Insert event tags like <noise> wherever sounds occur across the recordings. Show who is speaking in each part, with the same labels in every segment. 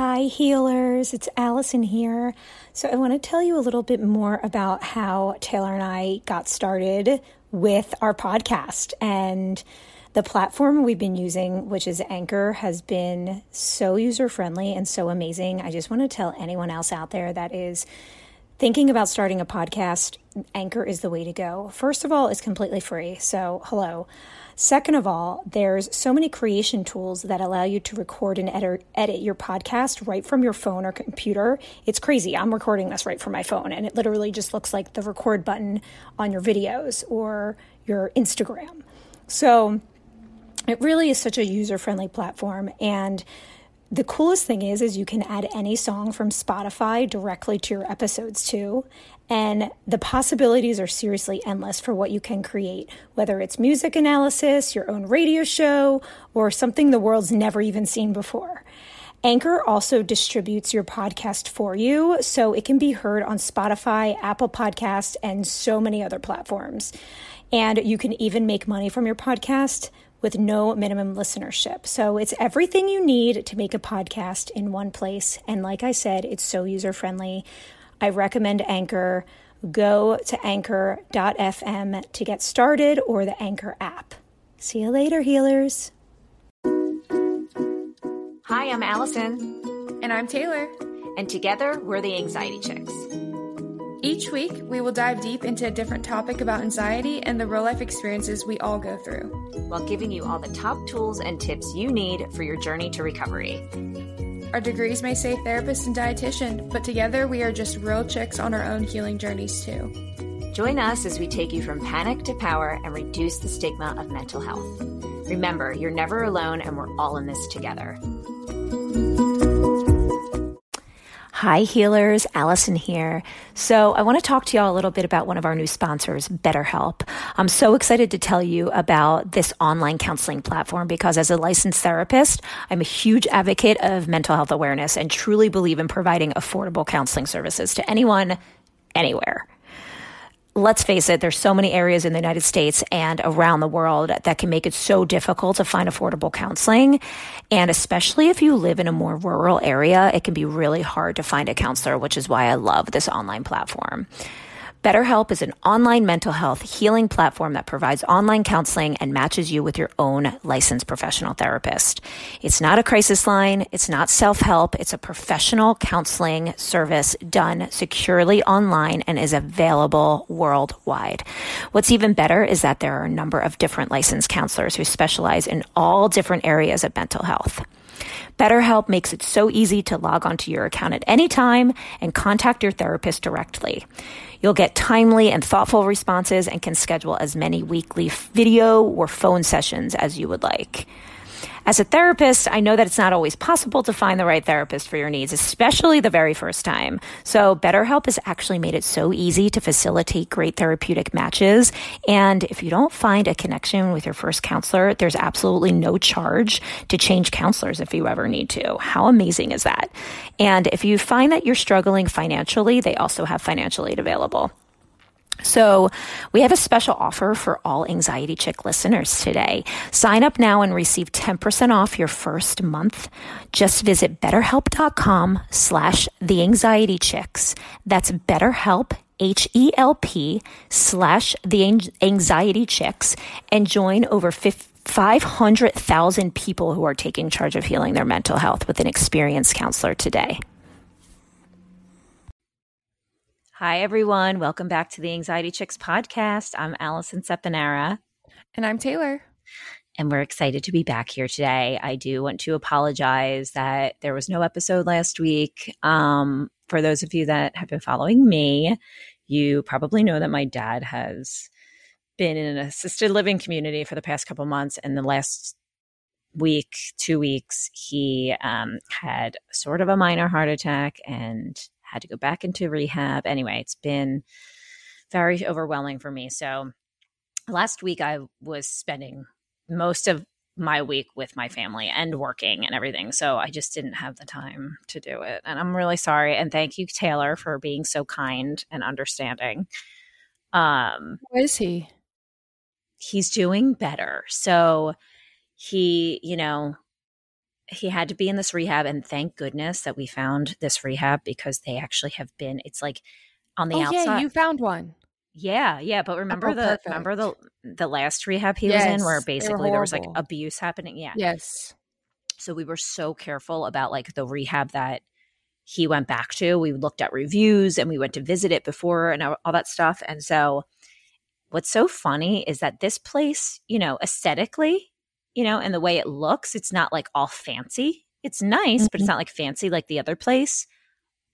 Speaker 1: Hi, healers. It's Alison here. So, I want to tell you a little bit more about how Taylor and I got started with our podcast. And the platform we've been using, which is Anchor, has been so user friendly and so amazing. I just want to tell anyone else out there that is thinking about starting a podcast, Anchor is the way to go. First of all, it's completely free. So, hello. Second of all, there's so many creation tools that allow you to record and edit, edit your podcast right from your phone or computer. It's crazy. I'm recording this right from my phone, and it literally just looks like the record button on your videos or your Instagram. So it really is such a user friendly platform. And the coolest thing is is you can add any song from Spotify directly to your episodes too. And the possibilities are seriously endless for what you can create, whether it's music analysis, your own radio show, or something the world's never even seen before. Anchor also distributes your podcast for you, so it can be heard on Spotify, Apple Podcast, and so many other platforms. And you can even make money from your podcast with no minimum listenership. So it's everything you need to make a podcast in one place. And like I said, it's so user friendly. I recommend Anchor. Go to anchor.fm to get started or the Anchor app. See you later, healers.
Speaker 2: Hi, I'm Alison.
Speaker 3: And I'm Taylor.
Speaker 2: And together, we're the Anxiety Chicks.
Speaker 3: Each week, we will dive deep into a different topic about anxiety and the real life experiences we all go through,
Speaker 2: while giving you all the top tools and tips you need for your journey to recovery.
Speaker 3: Our degrees may say therapist and dietitian, but together we are just real chicks on our own healing journeys, too.
Speaker 2: Join us as we take you from panic to power and reduce the stigma of mental health. Remember, you're never alone, and we're all in this together.
Speaker 1: Hi, healers. Alison here. So, I want to talk to y'all a little bit about one of our new sponsors, BetterHelp. I'm so excited to tell you about this online counseling platform because, as a licensed therapist, I'm a huge advocate of mental health awareness and truly believe in providing affordable counseling services to anyone, anywhere let's face it, there's so many areas in the United States and around the world that can make it so difficult to find affordable counseling. And especially if you live in a more rural area, it can be really hard to find a counselor, which is why I love this online platform. BetterHelp is an online mental health healing platform that provides online counseling and matches you with your own licensed professional therapist. It's not a crisis line. It's not self help. It's a professional counseling service done securely online and is available worldwide. What's even better is that there are a number of different licensed counselors who specialize in all different areas of mental health. BetterHelp makes it so easy to log onto your account at any time and contact your therapist directly. You'll get timely and thoughtful responses and can schedule as many weekly video or phone sessions as you would like. As a therapist, I know that it's not always possible to find the right therapist for your needs, especially the very first time. So BetterHelp has actually made it so easy to facilitate great therapeutic matches. And if you don't find a connection with your first counselor, there's absolutely no charge to change counselors if you ever need to. How amazing is that? And if you find that you're struggling financially, they also have financial aid available. So we have a special offer for all Anxiety Chick listeners today. Sign up now and receive 10% off your first month. Just visit betterhelp.com slash the anxiety chicks. That's betterhelp, H-E-L-P slash the anxiety chicks and join over 500,000 people who are taking charge of healing their mental health with an experienced counselor today. Hi, everyone. Welcome back to the Anxiety Chicks podcast. I'm Alison Seponara.
Speaker 3: And I'm Taylor.
Speaker 1: And we're excited to be back here today. I do want to apologize that there was no episode last week. Um, for those of you that have been following me, you probably know that my dad has been in an assisted living community for the past couple months. And the last week, two weeks, he um, had sort of a minor heart attack and had to go back into rehab. Anyway, it's been very overwhelming for me. So last week I was spending most of my week with my family and working and everything. So I just didn't have the time to do it. And I'm really sorry. And thank you, Taylor, for being so kind and understanding.
Speaker 3: Um, Who is he?
Speaker 1: He's doing better. So he, you know, he had to be in this rehab and thank goodness that we found this rehab because they actually have been it's like on the
Speaker 3: oh,
Speaker 1: outside
Speaker 3: yeah, you found one.
Speaker 1: yeah yeah but remember
Speaker 3: Oh,
Speaker 1: the
Speaker 3: perfect.
Speaker 1: remember the the last rehab he was in where
Speaker 3: Yes,
Speaker 1: basically there was like abuse happening yeah
Speaker 3: Yes.
Speaker 1: so we were so careful about like the rehab that he went back to we looked at reviews and we went to visit it before and all that stuff and so what's so funny is that this place you know aesthetically you know and the way it looks it's not like all fancy it's nice but
Speaker 3: Mhm.
Speaker 1: it's not like fancy like the other place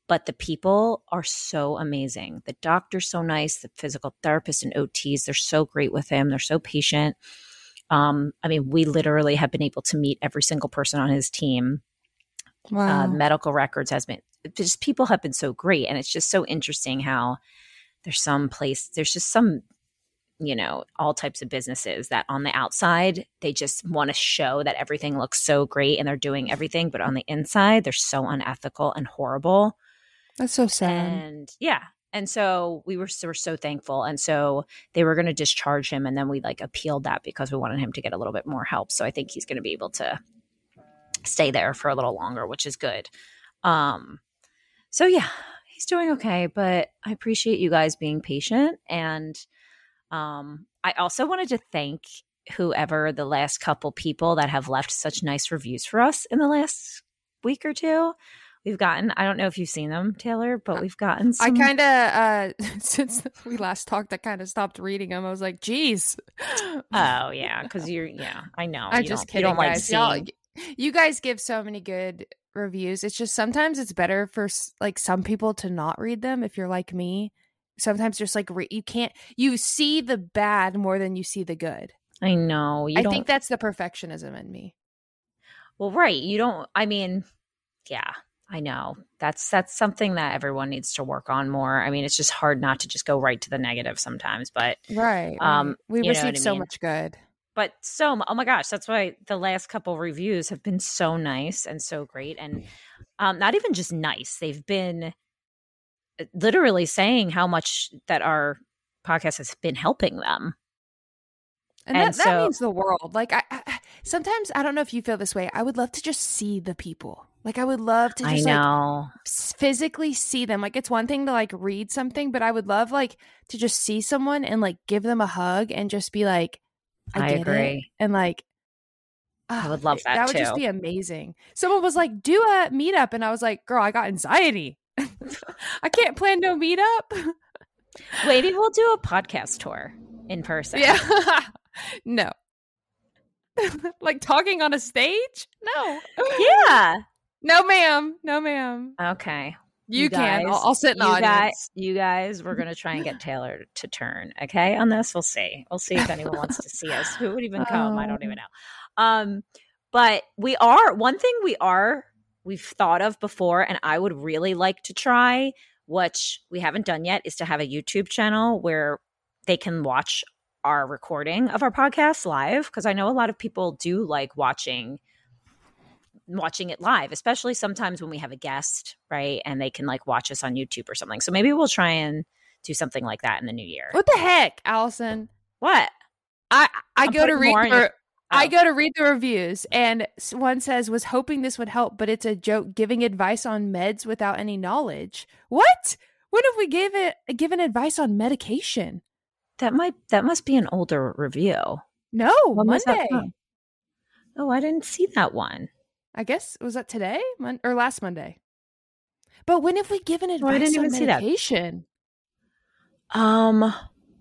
Speaker 1: but the people are so amazing the doctor's so nice the physical therapist and ots they're so great with him they're so patient um, I mean, we literally have been able to meet every single person on his team.
Speaker 3: Wow.
Speaker 1: Uh, medical records has been just people have been so great, and it's just so interesting how there's some place there's just some you know all types of businesses that on the outside they just want to show that everything looks so great and they're doing everything, but on the inside they're so unethical and horrible.
Speaker 3: That's so sad.
Speaker 1: And yeah. And so we were so, were so thankful. And so they were going to discharge him. And then we like appealed that because we wanted him to get a little bit more help. So I think he's going to be able to stay there for a little longer, which is good. Um, so yeah, he's doing okay. But I appreciate you guys being patient. And um, I also wanted to thank whoever the last couple people that have left such nice reviews for us in the last week or two. We've gotten, I don't know if you've seen them, Taylor, but we've gotten
Speaker 3: I kind of, uh, <laughs> since we last talked, I kind of stopped reading them. I was like, geez. <laughs>
Speaker 1: Oh yeah, because you're yeah, I know.
Speaker 3: I'm
Speaker 1: you
Speaker 3: just kidding,
Speaker 1: You don't like
Speaker 3: guys.
Speaker 1: seeing.
Speaker 3: Y'all, you guys give so many good reviews. It's just sometimes it's better for like some people to not read them if you're like me. Sometimes just like re- you can't you see the bad more than you see the good.
Speaker 1: I know. You
Speaker 3: I
Speaker 1: don't.
Speaker 3: think that's the perfectionism in me.
Speaker 1: well, right. You don't. I mean, yeah, I know. That's that's something that everyone needs to work on more. I mean, it's just hard not to just go right to the negative sometimes, but
Speaker 3: Right.
Speaker 1: Um,
Speaker 3: we received so
Speaker 1: mean.
Speaker 3: much good.
Speaker 1: but so oh my gosh that's why the last couple reviews have been so nice and so great and um not even just nice they've been literally saying how much that our podcast has been helping them
Speaker 3: And,
Speaker 1: And
Speaker 3: that, that means the world. Like I, I sometimes I don't know if you feel this way. I would love to just see the people. Like I would love to just like
Speaker 1: know
Speaker 3: s- physically see them. Like it's one thing to like read something, but I would love like to just see someone and like give them a hug and just be like, I,
Speaker 1: I
Speaker 3: get it.
Speaker 1: agree.
Speaker 3: And like,
Speaker 1: I
Speaker 3: ah,
Speaker 1: would love that
Speaker 3: That would just be amazing. Someone was like, do a meetup. And I was like, girl, I got anxiety. I can't plan no meetup.
Speaker 1: maybe we'll do a podcast tour in person
Speaker 3: yeah. <laughs> no. <laughs> like talking on a stage? No.
Speaker 1: yeah <laughs>
Speaker 3: No, ma'am. No, ma'am.
Speaker 1: okay
Speaker 3: You, can. I'll, I'll sit in
Speaker 1: you
Speaker 3: audience.
Speaker 1: guys, you guys, we're gonna try and get Taylor to turn. Okay, on this, we'll see. We'll see if anyone wants to see us. Who would even come? I don't even know. Um, but we are one thing we are we've thought of before, and I would really like to try, which we haven't done yet, is to have a YouTube channel where they can watch our recording of our podcast live because I know a lot of people do like watching watching it live, especially sometimes when we have a guest, right? And they can like watch us on YouTube or something. So maybe we'll try and do something like that in the new year.
Speaker 3: What the heck, Alison?
Speaker 1: What?
Speaker 3: I I
Speaker 1: I'm
Speaker 3: go to read
Speaker 1: your-
Speaker 3: I
Speaker 1: Oh.
Speaker 3: go to read the reviews, and one says was hoping this would help, but it's a joke giving advice on meds without any knowledge. What? What if we gave it given advice on medication?
Speaker 1: That might that must be an older review.
Speaker 3: No,
Speaker 1: When
Speaker 3: Monday.
Speaker 1: Oh, I didn't see that one.
Speaker 3: I guess was that today Mon- or last Monday? But when have we given advice
Speaker 1: Oh, I didn't
Speaker 3: on
Speaker 1: even see that.
Speaker 3: medication?
Speaker 1: Um,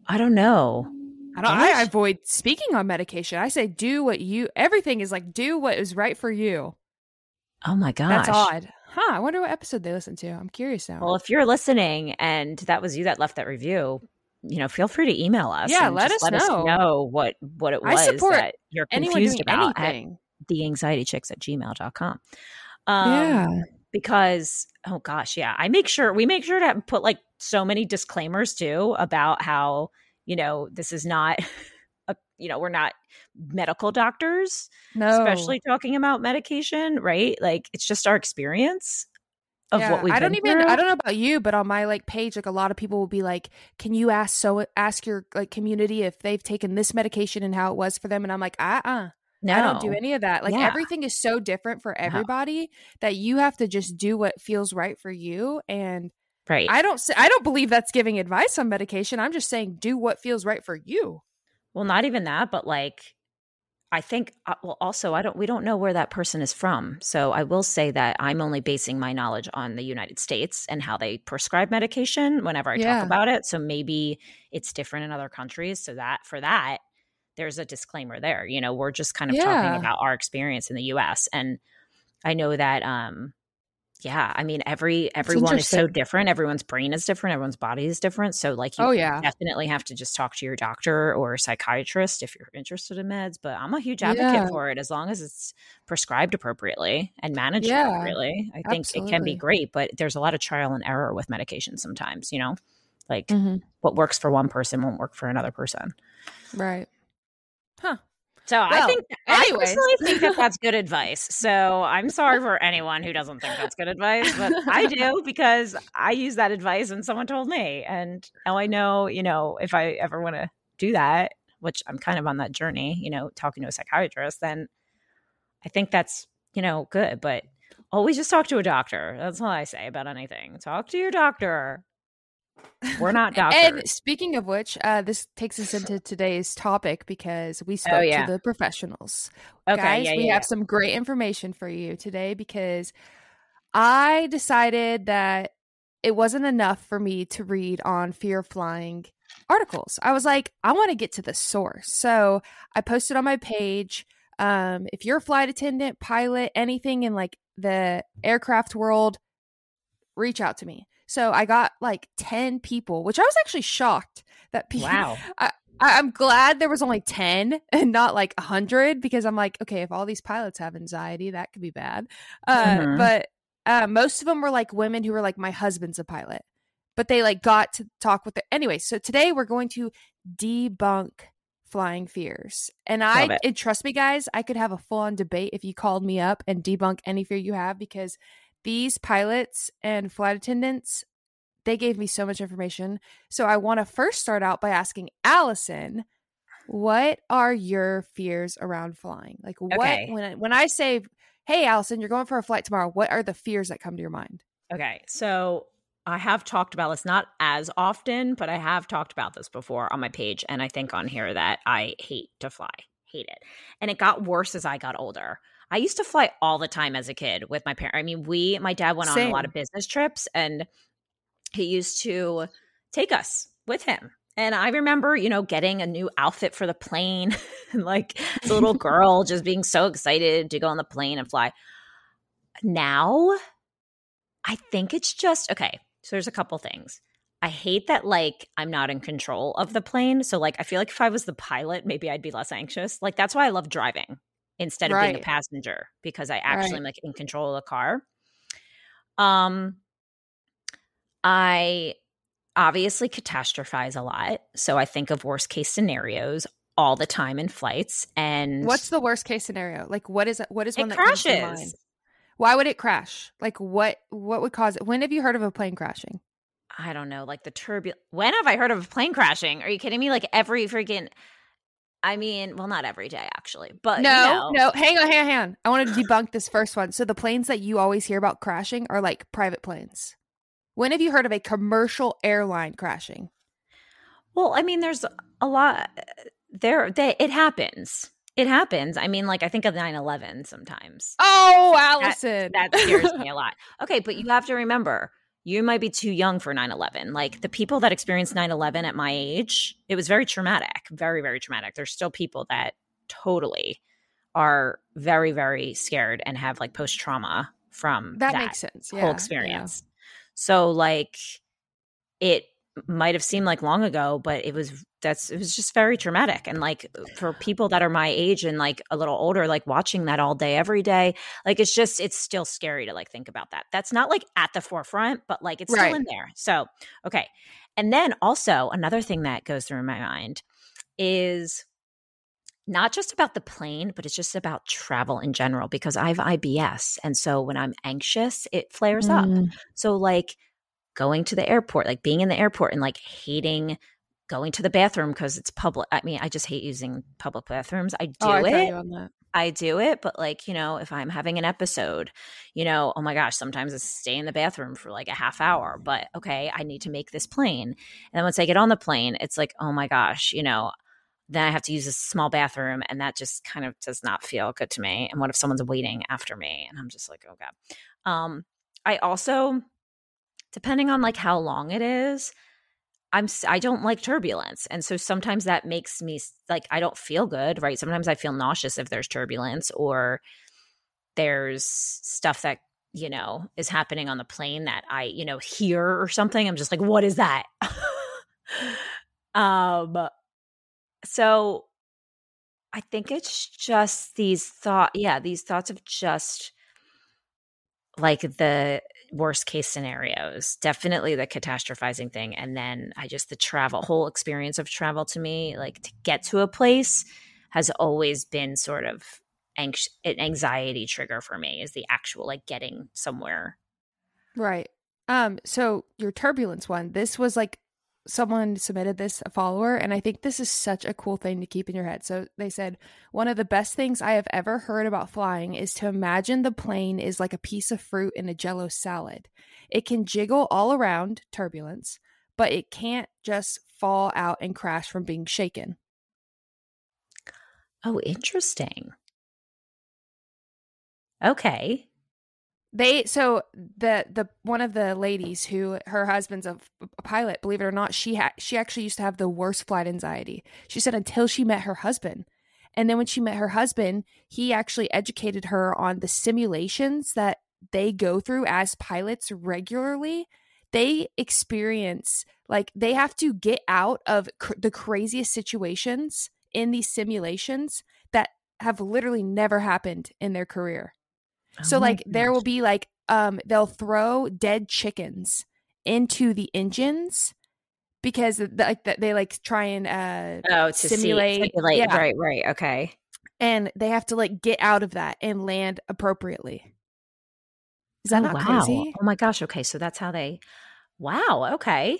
Speaker 1: I don't know.
Speaker 3: I don't. I
Speaker 1: Gosh.
Speaker 3: avoid speaking on medication. I say do what you. Everything is like do what is right for you.
Speaker 1: Oh my gosh.
Speaker 3: That's odd, huh? I wonder what episode they listened to. I'm curious now.
Speaker 1: Well, if you're listening and that was you that left that review, you know, feel free to email us.
Speaker 3: Yeah, let
Speaker 1: just
Speaker 3: us
Speaker 1: let us
Speaker 3: know.
Speaker 1: know what what it was I
Speaker 3: support
Speaker 1: that you're confused about at
Speaker 3: anything?
Speaker 1: theanxietychicks at gmail.com. Um,
Speaker 3: yeah.
Speaker 1: because oh gosh yeah i make sure we make sure to put like so many disclaimers too about how you know this is not <laughs> a, you know we're not medical doctors
Speaker 3: No.
Speaker 1: especially talking about medication right like it's just our experience of
Speaker 3: Yeah,
Speaker 1: what we've
Speaker 3: I don't even
Speaker 1: through.
Speaker 3: I don't know about you, but on my like page, like a lot of people will be like, "Can you ask so ask your like community if they've taken this medication and how it was for them?" And I'm like, "Uh, uh No. I don't do any of that. Like yeah. everything is so different for everybody no. that you have to just do what feels right for you and
Speaker 1: Right.
Speaker 3: I don't I don't believe that's giving advice on medication. I'm just saying do what feels right for you.
Speaker 1: Well, not even that, but like I think uh, well also I don't we don't know where that person is from. So I will say that I'm only basing my knowledge on the United States and how they prescribe medication whenever I yeah. talk about it. So maybe it's different in other countries. So that for that there's a disclaimer there. You know, we're just kind of yeah. talking about our experience in the US and I know that um yeah i mean every everyone is so different. Everyone's brain is different. Everyone's body is different. So like you
Speaker 3: oh, yeah.
Speaker 1: definitely have to just talk to your doctor or psychiatrist if you're interested in meds but i'm a huge advocate yeah. for it as long as it's prescribed appropriately and managed yeah, appropriately. I think absolutely. it can be great but there's a lot of trial and error with medication sometimes you know? Like mm-hmm. what works for one person won't work for another person.
Speaker 3: Right. Huh.
Speaker 1: So well, I think anyways. I personally think that that's good <laughs> advice. So I'm sorry for anyone who doesn't think that's good advice, but I <laughs> do because I use that advice and someone told me, and now I know, you know, if I ever want to do that, which I'm kind of on that journey, you know, talking to a psychiatrist, then I think that's you know good. But always just talk to a doctor. That's all I say about anything. Talk to your doctor. We're not <laughs> doctors.
Speaker 3: and speaking of which, uh, this takes us into today's topic because we oh, spoke oh, yeah. to the professionals. Okay, Guys, yeah, we yeah, have some great information for you today because I decided that it wasn't enough for me to read on fear of flying articles. I was like, I want to get to the source. So I posted on my page. Um, if you're a flight attendant, pilot, anything in like the aircraft world, reach out to me. So I got like 10 people, which I was actually shocked that people.
Speaker 1: Wow. <laughs>
Speaker 3: I, I'm glad there was only 10 and not like 100 because I'm like, okay, if all these pilots have anxiety, that could be bad. Uh, mm-hmm. But uh, most of them were like women who were like, my husband's a pilot. But they like got to talk with it. Anyway, so today we're going to debunk flying fears. And I, and trust me, guys, I could have a full on debate if you called me up and debunk any fear you have because these pilots and flight attendants, they gave me so much information. So I want to first start out by asking Alison, what are your fears around flying? Like what okay. when I, when I say, "Hey Alison, you're going for a flight tomorrow," what are the fears that come to your mind?
Speaker 1: Okay. So I have talked about this not as often, but I have talked about this before on my page and I think on here that I hate to fly. Hate it. And it got worse as I got older. I used to fly all the time as a kid with my parents. I mean, we, my dad went Same. on a lot of business trips and he used to take us with him. And I remember, you know, getting a new outfit for the plane <laughs> and like as a little <laughs> girl just being so excited to go on the plane and fly. Now, I think it's just okay. So there's a couple things. I hate that like I'm not in control of the plane. So like I feel like if I was the pilot, maybe I'd be less anxious. Like that's why I love driving instead of right. being a passenger because I actually right. am like in control of the car. Um I obviously catastrophize a lot. So I think of worst case scenarios all the time in flights and
Speaker 3: What's the worst case scenario? Like what is what is one that
Speaker 1: crashes.
Speaker 3: comes to mind? Why would it crash? Like what what would cause it? When have you heard of a plane crashing?
Speaker 1: I don't know, like the turbulent. When have I heard of a plane crashing? Are you kidding me? Like every freaking I mean, well, not every day actually, but
Speaker 3: no,
Speaker 1: you know.
Speaker 3: no. Hang on, hang on, hang on. I want to debunk this first one. So the planes that you always hear about crashing are like private planes. When have you heard of a commercial airline crashing?
Speaker 1: Well, I mean, there's a lot there. They, it happens. It happens. I mean, like I think of 9-11 sometimes.
Speaker 3: Oh, Alison,
Speaker 1: that, that scares me <laughs> a lot. Okay, but you have to remember you might be too young for 9-11 like the people that experienced 9-11 at my age it was very traumatic very very traumatic. There's still people that totally are very very scared and have like post trauma from
Speaker 3: that, that, makes sense.
Speaker 1: yeah, whole experience. Yeah. so like it might have seemed like long ago, but it was that's it was just very traumatic. And like for people that are my age and like a little older, like watching that all day, every day, like it's just it's still scary to like think about that. That's not like at the forefront, but like it's right. still in there. So okay. And then also another thing that goes through my mind is not just about the plane, but it's just about travel in general because I have IBS. And so when I'm anxious, it flares mm. up. So, like, going to the airport, like being in the airport and like hating going to the bathroom because it's public. I mean, I just hate using public bathrooms. I do
Speaker 3: oh, I
Speaker 1: it. I do it, but like, you know, if I'm having an episode, you know, oh my gosh, sometimes I stay in the bathroom for like a half hour, but okay, I need to make this plane. And then once I get on the plane, it's like, oh my gosh, you know, then I have to use a small bathroom and that just kind of does not feel good to me. And what if someone's waiting after me? And I'm just like, oh God. Um, I also, depending on like how long it is, I'm I don't like turbulence. And so sometimes that makes me like I don't feel good, right? Sometimes I feel nauseous if there's turbulence or there's stuff that, you know, is happening on the plane that I, you know, hear or something. I'm just like, what is that? <laughs> um so I think it's just these thought yeah, these thoughts of just like the worst case scenarios definitely the catastrophizing thing and then i just the travel whole experience of travel to me like to get to a place has always been sort of anx- an anxiety trigger for me is the actual like getting somewhere.
Speaker 3: Right. Um so your turbulence one this was like someone submitted this a follower and i think this is such a cool thing to keep in your head. So they said one of the best things i have ever heard about flying is to imagine the plane is like a piece of fruit in a jello salad. It can jiggle all around turbulence but it can't just fall out and crash from being shaken.
Speaker 1: Oh interesting. Okay
Speaker 3: they so the the one of the ladies who her husband's a, a pilot believe it or not she had she actually used to have the worst flight anxiety. She said until she met her husband. And then when she met her husband he actually educated her on the simulations that they go through as pilots regularly. They experience like they have to get out of cr- the craziest situations in these simulations that have literally never happened in their career so like gosh. there will be like um they'll throw dead chickens into the engines because like they like try and uh
Speaker 1: oh to simulate, see, simulate yeah. right right okay
Speaker 3: and they have to like get out of that and land appropriately is that oh, not
Speaker 1: wow.
Speaker 3: crazy
Speaker 1: oh my gosh okay so that's how they wow okay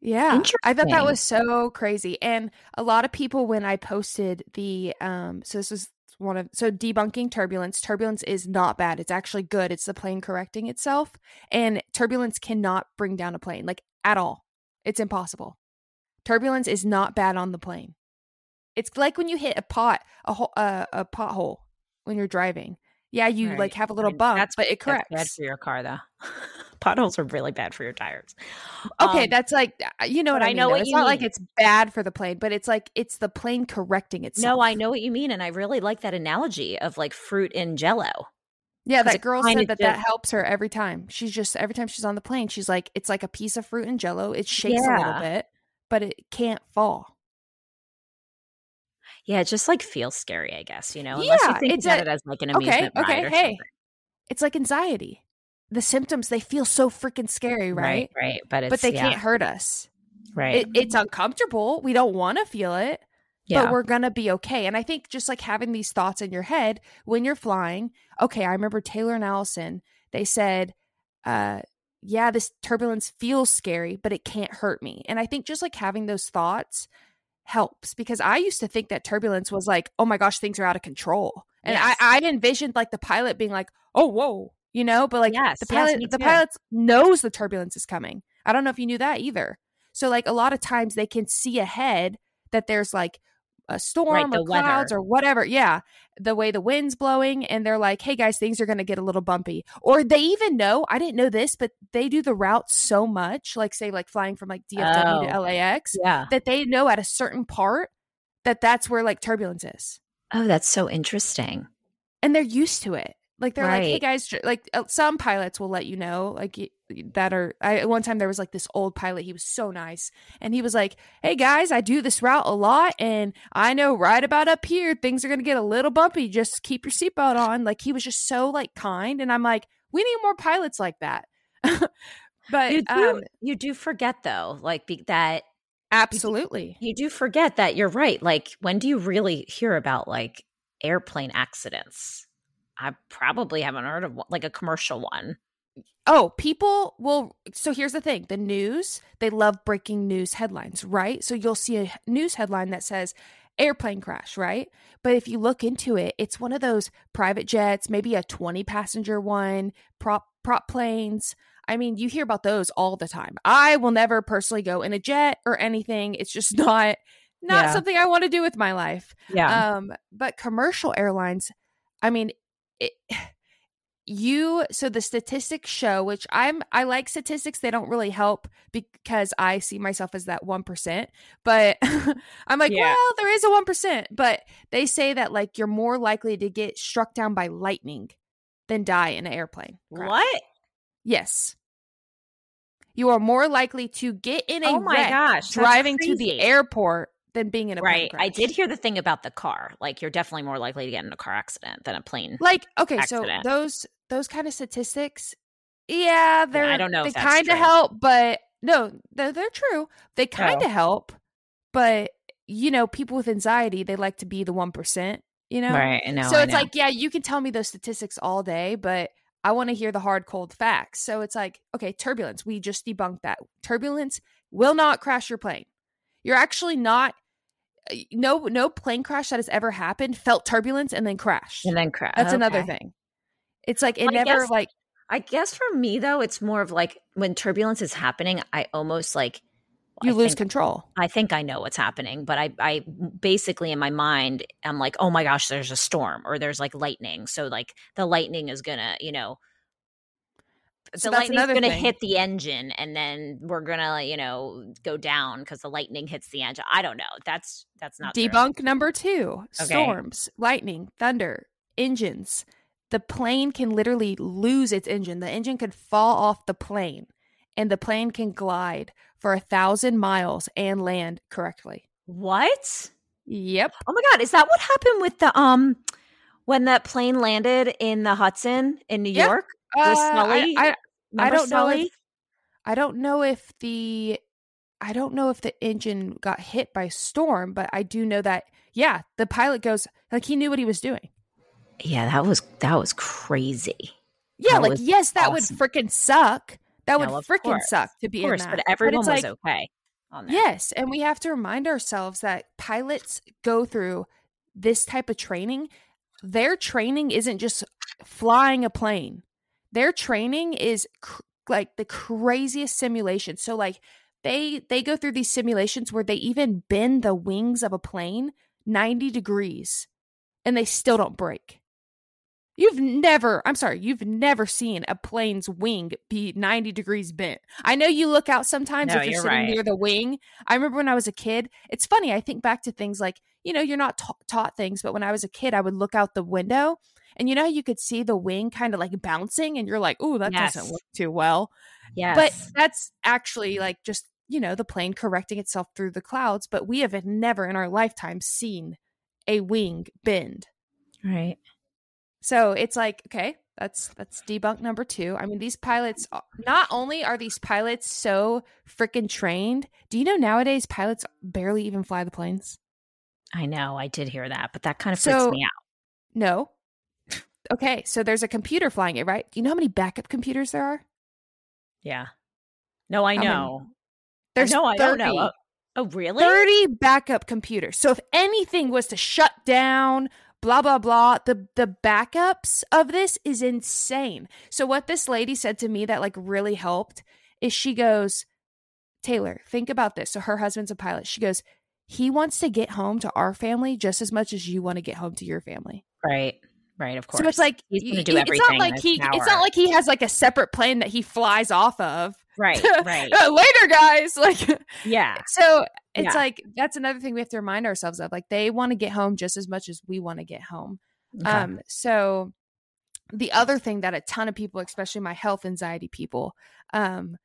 Speaker 3: yeah i thought that was so crazy and a lot of people when i posted the um so this was one of so debunking turbulence turbulence is not bad. It's actually good. It's the plane correcting itself and turbulence cannot bring down a plane like at all. It's impossible. Turbulence is not bad on the plane. It's like when you hit a pot a hole uh, a pothole when you're driving. Yeah you right. like have a little bump that's, but it corrects
Speaker 1: bad for your car though <laughs> potholes are really bad for your tires.
Speaker 3: Okay, um, that's like uh, you know what I, I know. What it's not mean. like it's bad for the plane, but it's like it's the plane correcting itself.
Speaker 1: No, I know what you mean, and I really like that analogy of like fruit in Jello.
Speaker 3: Yeah, that girl said that that helps her every time. She's just every time she's on the plane, she's like, it's like a piece of fruit in Jello. It shakes yeah. a little bit, but it can't fall.
Speaker 1: Yeah, it just like feels scary, I guess. You know, unless yeah, you think about a, it as like an amusement okay, okay, hey, something.
Speaker 3: it's like anxiety the symptoms they feel so freaking scary, right?
Speaker 1: Right, right. But
Speaker 3: but they
Speaker 1: yeah.
Speaker 3: can't hurt us.
Speaker 1: Right.
Speaker 3: It, it's uncomfortable. We don't want to feel it. Yeah. But we're to be okay. And I think just like having these thoughts in your head when you're flying, okay, I remember Taylor and Alison, they said, uh, yeah, this turbulence feels scary, but it can't hurt me. And I think just like having those thoughts helps because I used to think that turbulence was like, oh my gosh, things are out of control. And yes. I, I envisioned like the pilot being like, oh, whoa, you know, but like yes, the pilot, yes, the pilot knows the turbulence is coming. I don't know if you knew that either. So like a lot of times they can see ahead that there's like a storm right, or clouds weather. or whatever. Yeah. The way the wind's blowing and they're like, hey guys, things are going to get a little bumpy. Or they even know, I didn't know this, but they do the route so much, like say like flying from like DFW oh, to LAX,
Speaker 1: yeah.
Speaker 3: that they know at a certain part that that's where like turbulence is.
Speaker 1: Oh, that's so interesting.
Speaker 3: And they're used to it. Like they're right. like, hey guys, like uh, some pilots will let you know, like that are. I one time there was like this old pilot. He was so nice, and he was like, "Hey guys, I do this route a lot, and I know right about up here things are gonna get a little bumpy. Just keep your seatbelt on." Like he was just so like kind, and I'm like, we need more pilots like that. <laughs> but
Speaker 1: you do, um, you do forget though, like be, that
Speaker 3: absolutely
Speaker 1: you do forget that you're right. Like when do you really hear about like airplane accidents? I probably haven't heard of one, like a commercial one.
Speaker 3: Oh, people will. So here's the thing the news, they love breaking news headlines, right? So you'll see a news headline that says airplane crash, right? But if you look into it, it's one of those private jets, maybe a 20 passenger one, prop prop planes. I mean, you hear about those all the time. I will never personally go in a jet or anything. It's just <laughs> not not
Speaker 1: Yeah.
Speaker 3: something I want to do with my life.
Speaker 1: Yeah.
Speaker 3: Um, but commercial airlines, I mean, it, <sighs> you so the statistics show, which I'm I like statistics. They don't really help because I see myself as that one percent. But <laughs> I'm like,
Speaker 1: Yeah.
Speaker 3: well, there is a one percent. But they say that like you're more likely to get struck down by lightning than die in an airplane. crash.
Speaker 1: what?
Speaker 3: Yes. You are more likely to get in a
Speaker 1: Oh my
Speaker 3: wreck
Speaker 1: gosh.
Speaker 3: driving to the airport than being in a plane
Speaker 1: Right. I did hear the thing about the car. Like you're definitely more likely to get in a car accident than a plane.
Speaker 3: like okay
Speaker 1: accident.
Speaker 3: so those those kind of statistics yeah they're
Speaker 1: I don't know
Speaker 3: they kind of help but no they're, they're true they kind of
Speaker 1: Oh.
Speaker 3: help but you know people with anxiety they like to be the 1% you know
Speaker 1: Right. I know.
Speaker 3: so
Speaker 1: I
Speaker 3: it's
Speaker 1: know.
Speaker 3: like yeah you can tell me those statistics all day but i want to hear the hard cold facts so it's like okay turbulence we just debunked that turbulence will not crash your plane you're actually not no no plane crash that has ever happened felt turbulence and then crashed
Speaker 1: and then crash.
Speaker 3: that's another thing. It's like it
Speaker 1: Well,
Speaker 3: never
Speaker 1: guess-
Speaker 3: like
Speaker 1: I guess for me though, it's more of like when turbulence is happening, I almost like
Speaker 3: you
Speaker 1: I
Speaker 3: lose
Speaker 1: think-
Speaker 3: control.
Speaker 1: I think I know what's happening, but I, I basically in my mind, I'm like, oh my gosh, there's a storm or there's like lightning. So like the lightning is gonna, you know,
Speaker 3: So
Speaker 1: the lightning's gonna hit the engine, and then we're gonna, you know, go down because the lightning hits the engine. I don't know. That's that's not true.
Speaker 3: Debunk number two:
Speaker 1: Okay.
Speaker 3: storms, lightning, thunder, engines. The plane can literally lose its engine. The engine could fall off the plane, and the plane can glide for a thousand miles and land correctly.
Speaker 1: What?
Speaker 3: Yep.
Speaker 1: Oh my god, is that what happened with the um when that plane landed in the Hudson in New
Speaker 3: Yeah.
Speaker 1: York?
Speaker 3: Uh,
Speaker 1: Sully?
Speaker 3: I, I, I don't know if I don't know if the I don't know if the engine got hit by storm, but I do know that yeah, the pilot goes like he knew what he was doing.
Speaker 1: Yeah, that was that was crazy.
Speaker 3: Yeah,
Speaker 1: That
Speaker 3: like yes, that
Speaker 1: awesome.
Speaker 3: would freaking suck. That would
Speaker 1: No, of
Speaker 3: freaking suck to be
Speaker 1: Of course,
Speaker 3: in
Speaker 1: but
Speaker 3: that.
Speaker 1: everyone
Speaker 3: it's
Speaker 1: was
Speaker 3: like,
Speaker 1: okay.
Speaker 3: Yes, and we have to remind ourselves that pilots go through this type of training. Their training isn't just flying a plane. Their training is cr- like the craziest simulation. So like they they go through these simulations where they even bend the wings of a plane 90 degrees and they still don't break. You've never, I'm sorry, you've never seen a plane's wing be 90 degrees bent. I know you look out sometimes
Speaker 1: No,
Speaker 3: if you're,
Speaker 1: you're
Speaker 3: sitting
Speaker 1: right.
Speaker 3: near the wing. I remember when I was a kid, it's funny, I think back to things like, you know, you're not ta- taught things, but when I was a kid, I would look out the window and you know how you could see the wing kind of like bouncing and you're like, oh, that
Speaker 1: Yes.
Speaker 3: doesn't work too well.
Speaker 1: Yes.
Speaker 3: But that's actually like just, you know, the plane correcting itself through the clouds. But we have never in our lifetime seen a wing bend.
Speaker 1: right.
Speaker 3: So it's like, okay, that's that's debunk number two. I mean, these pilots not only are these pilots so freaking trained, do you know nowadays pilots barely even fly the planes?
Speaker 1: I know. I did hear that, but that kind of freaks me out.
Speaker 3: No. Okay, so there's a computer flying it, right? Do you know how many backup computers there are?
Speaker 1: Yeah. No, I
Speaker 3: How many?
Speaker 1: know.
Speaker 3: There's
Speaker 1: no, I don't
Speaker 3: 30.
Speaker 1: know. Oh, oh, really?
Speaker 3: 30 backup computers. So if anything was to shut down, blah blah blah, the the backups of this is insane. So what this lady said to me that like really helped is she goes, "Taylor, think about this." So her husband's a pilot. She goes, "He wants to get home to our family just as much as you want to get home to your family."
Speaker 1: Right. Right. Of course.
Speaker 3: So it's like
Speaker 1: he's going to do everything.
Speaker 3: It's not like he it's not like he has like a separate plane that he flies off of.
Speaker 1: right. <laughs> Right.
Speaker 3: Uh, Later guys, <laughs> like
Speaker 1: yeah.
Speaker 3: So it's
Speaker 1: Yeah.
Speaker 3: like that's another thing we have to remind ourselves of. Like they want to get home just as much as we want to get home.
Speaker 1: Okay.
Speaker 3: Um, so the other thing that a ton of people, especially my health anxiety people, um,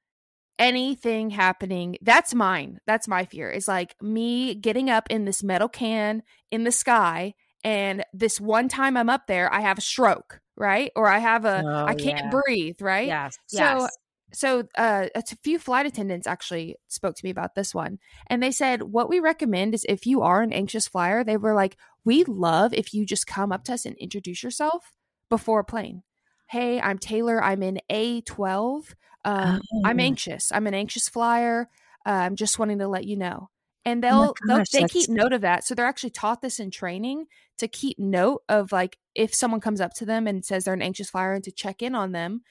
Speaker 3: anything happening, that's mine. That's my fear. Is like me getting up in this metal can in the sky, and this one time I'm up there, I have a stroke, right? Or I have a,
Speaker 1: Oh,
Speaker 3: I can't
Speaker 1: yeah.
Speaker 3: breathe, right?
Speaker 1: yes.
Speaker 3: so-
Speaker 1: yes.
Speaker 3: so uh, a few flight attendants actually spoke to me about this one and they said what we recommend is if you are an anxious flyer they were like we love if you just come up to us and introduce yourself before a plane "Hey, I'm Taylor. I'm in A12. Um, oh. I'm anxious. I'm an anxious flyer. Uh, I'm just wanting to let you know." And oh they'll, oh gosh, they'll they keep note of that. So they're actually taught this in training to keep note of like if someone comes up to them and says they're an anxious flyer and to check in on them.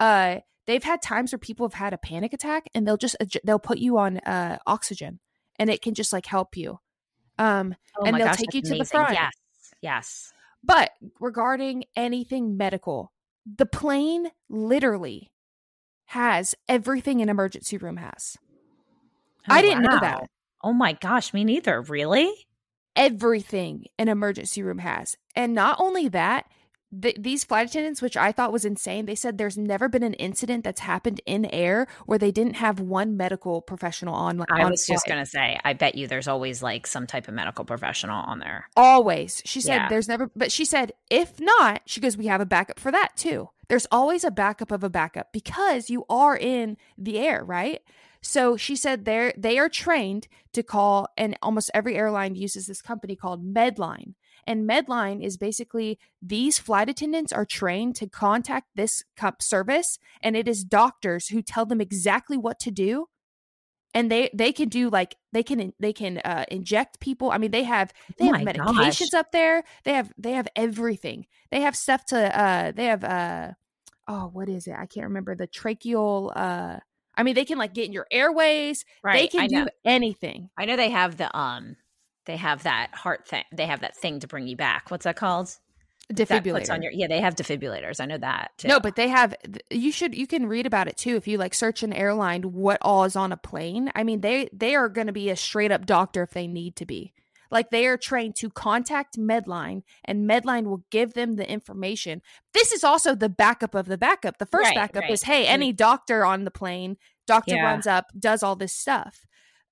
Speaker 3: Uh, they've had times where people have had a panic attack and they'll just they'll put you on uh, oxygen and it can just like help you. Um, oh and they'll gosh, take you to amazing. the front.
Speaker 1: Yes, yes.
Speaker 3: But regarding anything medical, the plane literally has everything an emergency room has. Oh, I didn't wow. know that.
Speaker 1: Oh my gosh, me neither. Really?
Speaker 3: Everything an emergency room has. And not only that, the, these flight attendants, which I thought was insane, they said there's never been an incident that's happened in air where they didn't have one medical professional on.
Speaker 1: I was flight. just going to say, I bet you there's always like some type of medical professional on there.
Speaker 3: Always. She said yeah. there's never, but she said, if not, she goes, we have a backup for that too. There's always a backup of a backup because you are in the air, right? So she said they're they are trained to call, and almost every airline uses this company called MedLink. And MedLink is basically these flight attendants are trained to contact this cup service, and it is doctors who tell them exactly what to do. And they they can do like they can they can uh, inject people. I mean, they have they oh have medications gosh. up there. They have they have everything. They have stuff to uh they have uh oh what is it? I can't remember the tracheal uh I mean, they can like get in your airways. Right. They can do anything.
Speaker 1: I know they have the um they have that heart thing. They have that thing to bring you back. What's that called?
Speaker 3: Defibrillator.
Speaker 1: on your yeah, they have defibrillators. I know that. Too.
Speaker 3: No, but they have. You should you can read about it too if you like search an airline what all is on a plane. I mean they they are going to be a straight up doctor if they need to be. Like they are trained to contact MedLink and MedLink will give them the information. This is also the backup of the backup. The first right, backup right. is hey, mm-hmm. any doctor on the plane, doctor yeah. runs up, does all this stuff.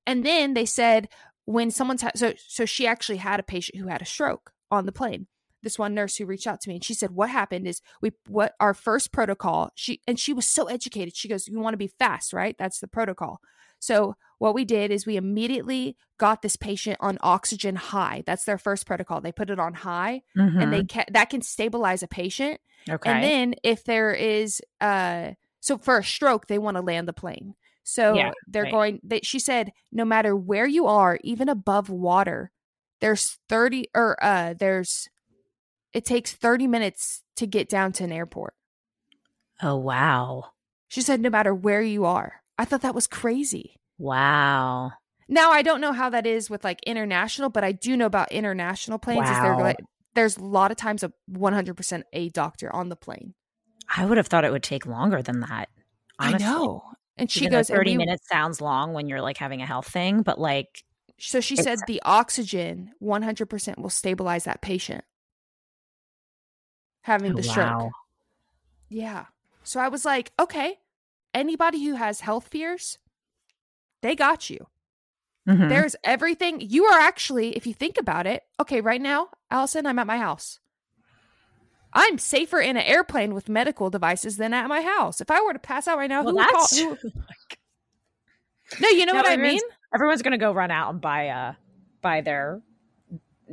Speaker 3: And then they said when someone's ha- so so she actually had a patient who had a stroke on the plane this one nurse who reached out to me and she said what happened is we what our first protocol she and she was so educated she goes you want to be fast right that's the protocol so what we did is we immediately got this patient on oxygen high that's their first protocol they put it on high mm-hmm. and they mm-hmm. can that can stabilize a patient okay and then if there is uh so for a stroke they want to land the plane so yeah, they're right. going they, she said no matter where you are, even above water, there's 30 or uh there's it takes 30 minutes to get down to an airport.
Speaker 1: Oh wow.
Speaker 3: She said no matter where you are. I thought that was crazy.
Speaker 1: Wow.
Speaker 3: Now I don't know how that is with like international, but I do know about international planes. Wow. Is there like there's a lot of times a 100% a doctor on the plane.
Speaker 1: I would have thought it would take longer than that.
Speaker 3: Honestly. I know. And she Even goes,
Speaker 1: 30 we, minutes sounds long when you're like having a health thing, but like.
Speaker 3: So she said the oxygen 100% will stabilize that patient having the wow. stroke. Yeah. So I was like, okay, anybody who has health fears, they got you. Mm-hmm. There's everything. You are actually, if you think about it, okay, right now, Alison, I'm at my house. I'm safer in an airplane with medical devices than at my house. If I were to pass out right now, well, who that's would call? Who... <laughs> no, you know no, what I mean.
Speaker 1: Everyone's gonna go run out and buy uh buy their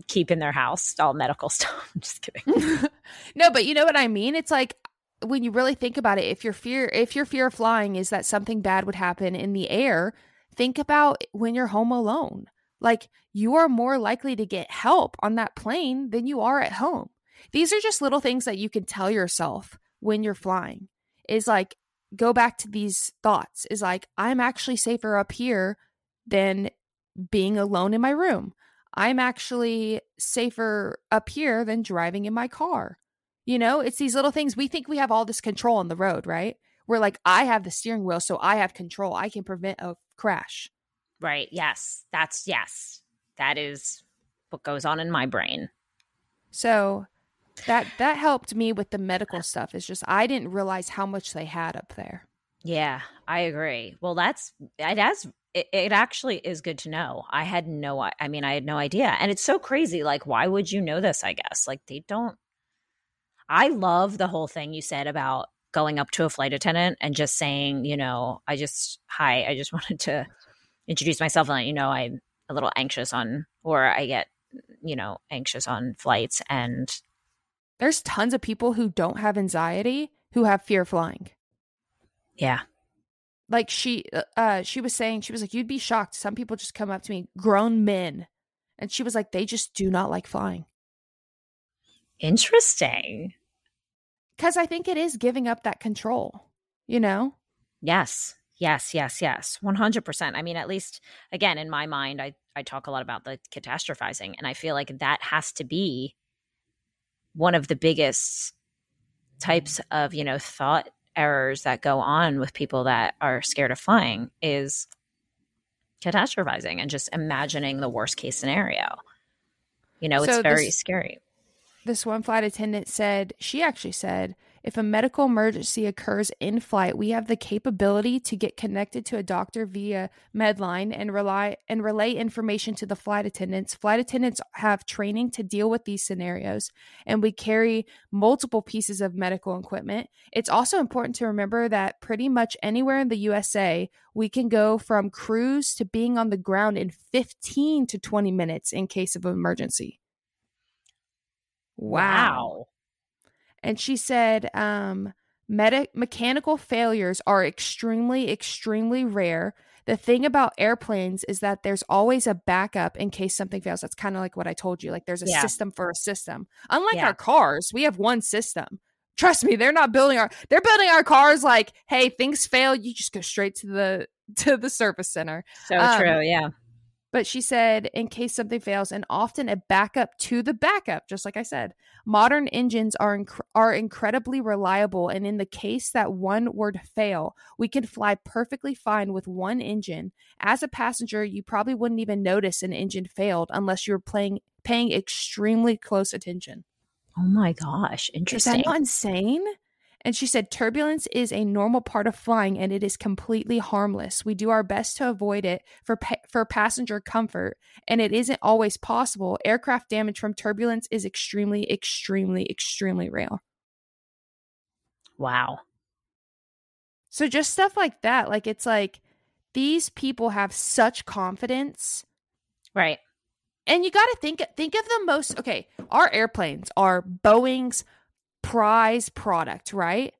Speaker 1: keep in their house all medical <laughs> stuff. I'm just kidding. <laughs>
Speaker 3: no, but you know what I mean. It's like when you really think about it. If your fear, if your fear of flying is that something bad would happen in the air, think about when you're home alone. Like you are more likely to get help on that plane than you are at home. These are just little things that you can tell yourself when you're flying. Is like go back to these thoughts. Is like I'm actually safer up here than being alone in my room. I'm actually safer up here than driving in my car. You know, it's these little things. We think we have all this control on the road, right? We're like, I have the steering wheel, so I have control. I can prevent a crash.
Speaker 1: Right. Yes. That's yes. That is what goes on in my brain.
Speaker 3: So that that helped me with the medical stuff. It's just I didn't realize how much they had up there.
Speaker 1: Yeah, I agree. Well, that's it has it, it actually is good to know. I had no I mean I had no idea. And it's so crazy like why would you know this, I guess? Like they don't I love the whole thing you said about going up to a flight attendant and just saying, you know, I just hi, I just <laughs> wanted to introduce myself and let you know I'm a little anxious on or I get, you know, anxious on flights and
Speaker 3: there's tons of people who don't have anxiety who have fear flying.
Speaker 1: Yeah.
Speaker 3: Like she uh, uh she was saying she was like you'd be shocked some people just come up to me grown men and she was like they just do not like flying.
Speaker 1: Interesting.
Speaker 3: Cuz I think it is giving up that control, you know?
Speaker 1: Yes. Yes, yes, yes. 100%. I mean, at least again in my mind I I talk a lot about the catastrophizing and I feel like that has to be one of the biggest types of, you know, thought errors that go on with people that are scared of flying is catastrophizing and just imagining the worst case scenario. You know, it's very
Speaker 3: this-
Speaker 1: scary.
Speaker 3: This one flight attendant said, she actually said, if a medical emergency occurs in flight, we have the capability to get connected to a doctor via MedLink and rely and relay information to the flight attendants. Flight attendants have training to deal with these scenarios, and we carry multiple pieces of medical equipment. It's also important to remember that pretty much anywhere in the USA, we can go from cruise to being on the ground in 15 to 20 minutes in case of emergency. Wow. And she said, um, meta- mechanical failures are extremely, extremely rare. The thing about airplanes is that there's always a backup in case something fails. That's kind of like what I told you. Like there's a
Speaker 1: Yeah.
Speaker 3: system for a system. Unlike
Speaker 1: Yeah.
Speaker 3: our cars, we have one system. Trust me, they're not building our they're building our cars like, hey, things fail, you just go straight to the <laughs> to the service center.
Speaker 1: So
Speaker 3: Um,
Speaker 1: true. Yeah.
Speaker 3: But she said, in case something fails, and often a backup to the backup, just like I said. Modern engines are inc- are incredibly reliable, and in the case that one were to fail, we can fly perfectly fine with one engine. As a passenger, you probably wouldn't even notice an engine failed unless you're playing paying extremely close attention.
Speaker 1: Oh my gosh. interesting.
Speaker 3: Is that not insane? And she said, turbulence is a normal part of flying and it is completely harmless. We do our best to avoid it for, pa- for passenger comfort, and it isn't always possible. Aircraft damage from turbulence is extremely, extremely, extremely rare.
Speaker 1: wow.
Speaker 3: So, just stuff like that. Like, it's like these people have such confidence.
Speaker 1: Right.
Speaker 3: And you got to think think of the most okay, our airplanes are Boeing's prize product, right?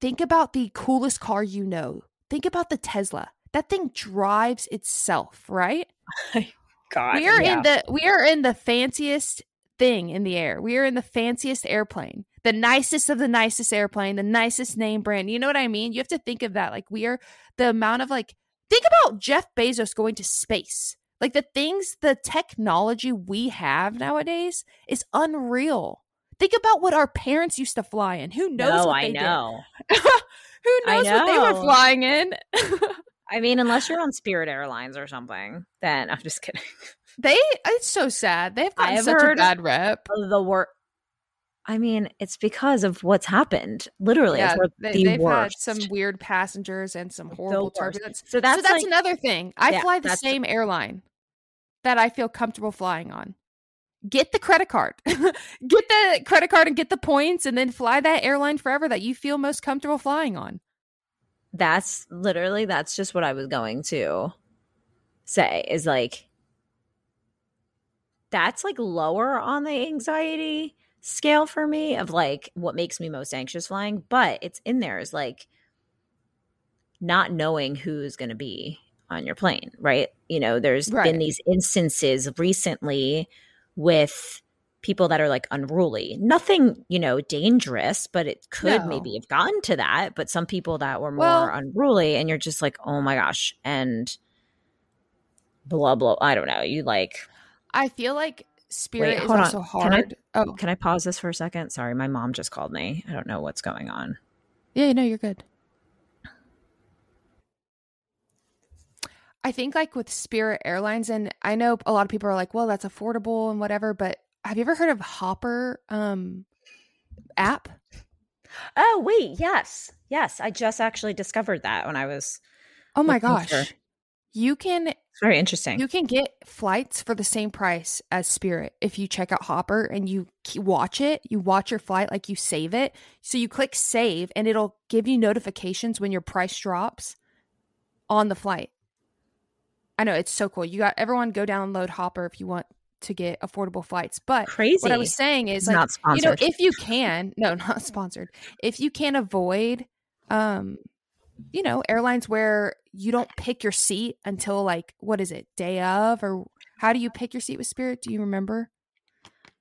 Speaker 3: Think about the coolest car you know. Think about the Tesla. That thing drives itself, right? <laughs>
Speaker 1: God.
Speaker 3: we are
Speaker 1: yeah.
Speaker 3: in the we are in the fanciest thing in the air. We are in the fanciest airplane. The nicest of the nicest airplane, the nicest name brand. You know what I mean? You have to think of that. Like we are the amount of like think about Jeff Bezos going to space. Like the things, the technology we have nowadays is unreal. Think about what our parents used to fly in. Who knows
Speaker 1: no,
Speaker 3: what
Speaker 1: I know. <laughs>
Speaker 3: Who knows what they were flying in? <laughs>
Speaker 1: I mean, unless you're on Spirit Airlines or something, then I'm just kidding.
Speaker 3: they it's so sad. They've gotten such a bad rep.
Speaker 1: The worst. I mean, it's because of what's happened. Literally, it's
Speaker 3: they,
Speaker 1: the
Speaker 3: they've
Speaker 1: worst.
Speaker 3: had some weird passengers and some horrible turbulence.
Speaker 1: so that's,
Speaker 3: so that's
Speaker 1: like,
Speaker 3: another thing. I
Speaker 1: Yeah,
Speaker 3: fly the same airline that I feel comfortable flying on. Get the credit card. <laughs> get the credit card and get the points and then fly that airline forever that you feel most comfortable flying on.
Speaker 1: that's literally that's just what I was going to say is like that's like lower on the anxiety scale for me of like what makes me most anxious flying, but it's in there is like not knowing who's going to be on your plane, right? You know, there's
Speaker 3: Right.
Speaker 1: been these instances recently with people that are like unruly. Nothing, you know, dangerous, but it could
Speaker 3: No.
Speaker 1: maybe have gotten to that. But some people that were more
Speaker 3: Well-
Speaker 1: unruly, and you're just like, oh my gosh, and blah blah. I don't know. You like
Speaker 3: I feel like Spirit
Speaker 1: Wait,
Speaker 3: is
Speaker 1: on.
Speaker 3: also
Speaker 1: Can I-
Speaker 3: hard. oh,
Speaker 1: Can I pause this for a second? Sorry, my mom just called me. I don't know what's going on.
Speaker 3: yeah, no, you're good. I think like with Spirit Airlines, and I know a lot of people are like, well, that's affordable and whatever, but have you ever heard of Hopper um app?
Speaker 1: Oh, wait, yes. Yes, I just actually discovered that when I was
Speaker 3: Oh my gosh.
Speaker 1: for-
Speaker 3: You can
Speaker 1: it's very interesting.
Speaker 3: you can get flights for the same price as Spirit if you check out Hopper and you watch it. You watch your flight like you save it. So you click save and it'll give you notifications when your price drops on the flight. I know it's so cool. You got everyone go download Hopper if you want to get affordable flights. But
Speaker 1: Crazy.
Speaker 3: what I was saying is like
Speaker 1: not
Speaker 3: you know, if you can, no, <laughs> not sponsored. If you can avoid um you know, airlines where you don't pick your seat until like what is it, day of or how do you pick your seat with Spirit? Do you remember?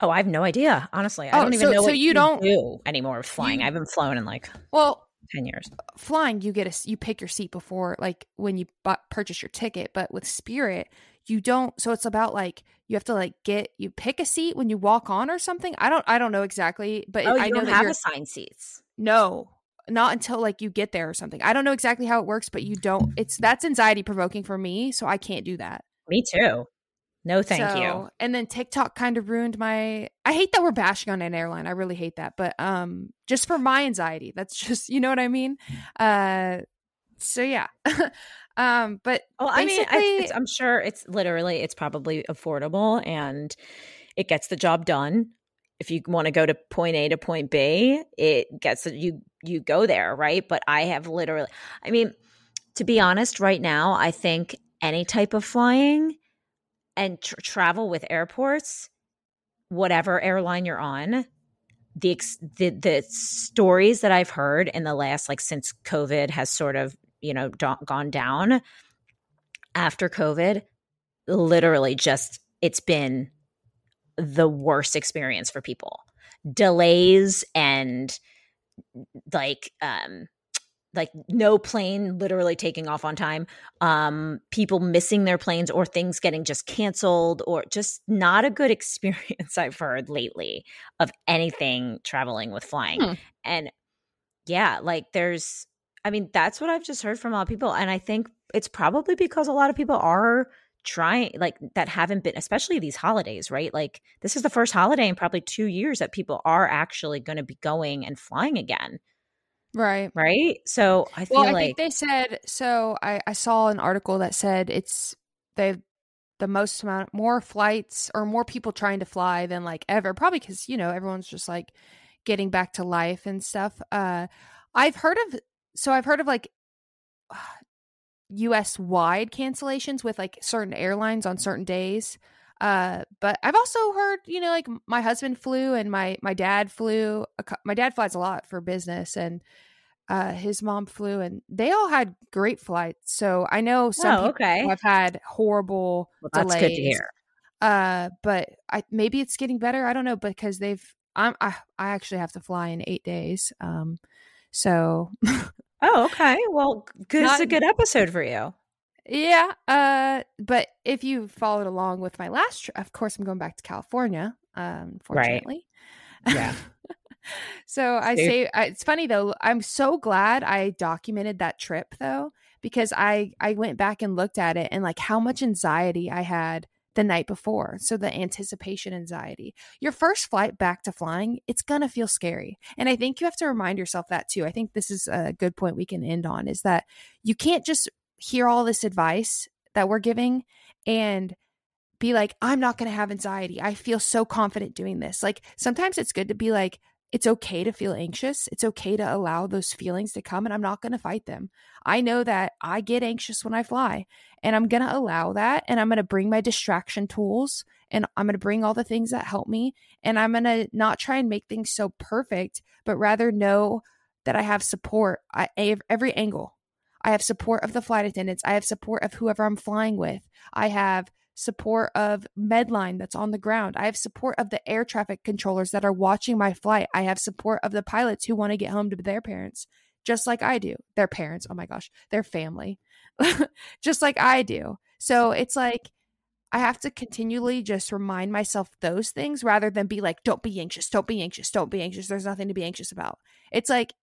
Speaker 1: oh, I have no idea. Honestly, I
Speaker 3: Oh,
Speaker 1: don't even
Speaker 3: so-
Speaker 1: know
Speaker 3: so
Speaker 1: what
Speaker 3: you don't-
Speaker 1: do anymore with flying.
Speaker 3: you-
Speaker 1: I haven't flown in like
Speaker 3: Well,
Speaker 1: ten years.
Speaker 3: flying you get a you pick your seat before like when you bu- purchase your ticket but with spirit you don't so it's about like you have to like get you pick a seat when you walk on or something i don't i don't know exactly but
Speaker 1: Oh,
Speaker 3: i know
Speaker 1: have assigned seats.
Speaker 3: no not until like you get there or something i don't know exactly how it works but you don't it's that's anxiety provoking for me so i can't do that
Speaker 1: Me too. No, thank you.
Speaker 3: And then TikTok kind of ruined my I hate that we're bashing on an airline. I really hate that. But um just for my anxiety. That's <laughs> just you know what I mean? Uh so yeah. <laughs> um but
Speaker 1: Well, I mean, I, it's, I'm sure it's literally it's probably affordable and it gets the job done. If you want to go to point A to point B, it gets you you go there, right? But I have literally, I mean, to be honest, right now, I think any type of flying and tr- travel with airports, whatever airline you're on, the ex- the the stories that I've heard in the last like since COVID has sort of you know gone down after COVID, literally just it's been the worst experience for people. Delays and like um like no plane literally taking off on time um people missing their planes or things getting just canceled or just not a good <laughs> experience i've heard lately of anything traveling with flying.
Speaker 3: Hmm.
Speaker 1: and yeah like there's i mean that's what i've just heard from a lot of people and i think it's probably because a lot of people are trying like that haven't been especially these holidays right? Like this is the first holiday in probably two years that people are actually going to be going and flying again
Speaker 3: right.
Speaker 1: right so i feel
Speaker 3: Well, I
Speaker 1: like
Speaker 3: think they said so I I saw an article that said it's they the most amount more flights or more people trying to fly than like ever probably cuz you know everyone's just like getting back to life and stuff. Uh I've heard of so I've heard of like <sighs> US wide cancellations with like certain airlines on certain days. Uh, but I've also heard, you know, like my husband flew and my my dad flew. My dad flies a lot for business, and uh, his mom flew, and they all had great flights. So I know some
Speaker 1: oh
Speaker 3: people have had horrible
Speaker 1: well, that's
Speaker 3: delays.
Speaker 1: good to hear
Speaker 3: Uh, but I maybe it's getting better. I don't know because they've. I'm I I actually have to fly in eight days. Um, so
Speaker 1: oh okay well <laughs> good it's a good episode for you
Speaker 3: Yeah. Uh, but if you followed along with my last trip, of course, I'm going back to California. Um, fortunately.
Speaker 1: Yeah. <laughs>
Speaker 3: so I
Speaker 1: See?
Speaker 3: say I, it's funny though. I'm so glad I documented that trip though, because I I went back and looked at it and like how much anxiety I had the night before. So the anticipation anxiety. Your first flight back to flying, it's gonna feel scary, and I think you have to remind yourself that too. I think this is a good point we can end on is that you can't just hear all this advice that we're giving and be like, I'm not going to have anxiety. I feel so confident doing this. Like sometimes it's good to be like, it's okay to feel anxious. It's okay to allow those feelings to come, and I'm not going to fight them. I know that I get anxious when I fly, and I'm going to allow that. And I'm going to bring my distraction tools, and I'm going to bring all the things that help me. And I'm going to not try and make things so perfect, but rather know that I have support at every angle. I have support of the flight attendants. I have support of whoever I'm flying with. I have support of MedLink that's on the ground. I have support of the air traffic controllers that are watching my flight. I have support of the pilots who want to get home to their parents, just like I do. Their parents, oh my gosh, their family, <laughs> just like I do. So it's like, I have to continually just remind myself those things rather than be like, don't be anxious, don't be anxious, don't be anxious. There's nothing to be anxious about. It's like,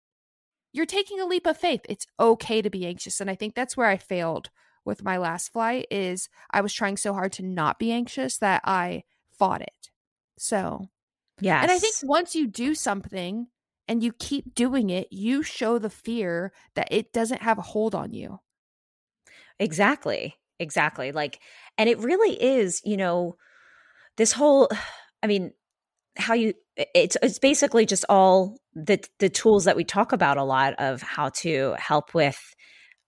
Speaker 3: you're taking a leap of faith. It's okay to be anxious. And I think that's where I failed with my last flight is I was trying so hard to not be anxious that I fought it. So,
Speaker 1: yeah.
Speaker 3: and I think once you do something and you keep doing it, you show the fear that it doesn't have a hold on you.
Speaker 1: Exactly. Exactly. Like, and it really is, you know, this whole, <sighs> I mean, how you, it's, it's basically just all the, the tools that we talk about a lot of how to help with